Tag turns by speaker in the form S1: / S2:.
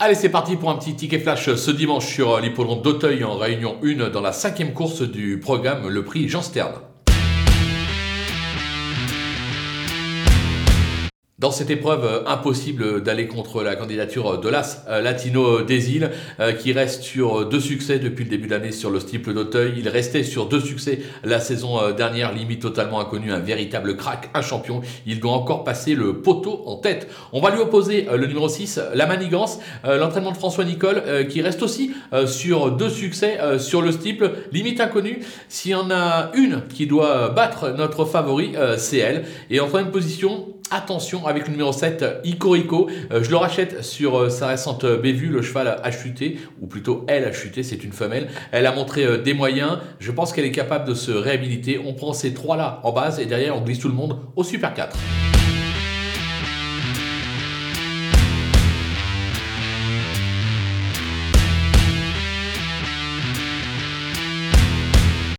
S1: Allez, c'est parti pour un petit ticket flash ce dimanche sur l'hippodrome d'Auteuil en réunion 1 dans la cinquième course du programme, le prix Jean Stern. Dans cette épreuve, euh, impossible d'aller contre la candidature de l'As euh, Latino des îles, euh, qui reste sur deux succès depuis le début de l'année sur le steeple d'Auteuil. Il restait sur deux succès la saison dernière, limite totalement inconnu, un véritable crack, un champion. Il doit encore passer le poteau en tête. On va lui opposer le numéro 6, la manigance, l'entraînement de François Nicole, qui reste aussi sur deux succès sur le steeple, limite inconnu. S'il y en a une qui doit battre notre favori, c'est elle. Et en troisième position, Attention avec le numéro 7, Icorico. Euh, je le rachète sur euh, sa récente bévue. Le cheval a chuté, ou plutôt elle a chuté, c'est une femelle. Elle a montré euh, des moyens. Je pense qu'elle est capable de se réhabiliter. On prend ces trois-là en base et derrière on glisse tout le monde au Super 4.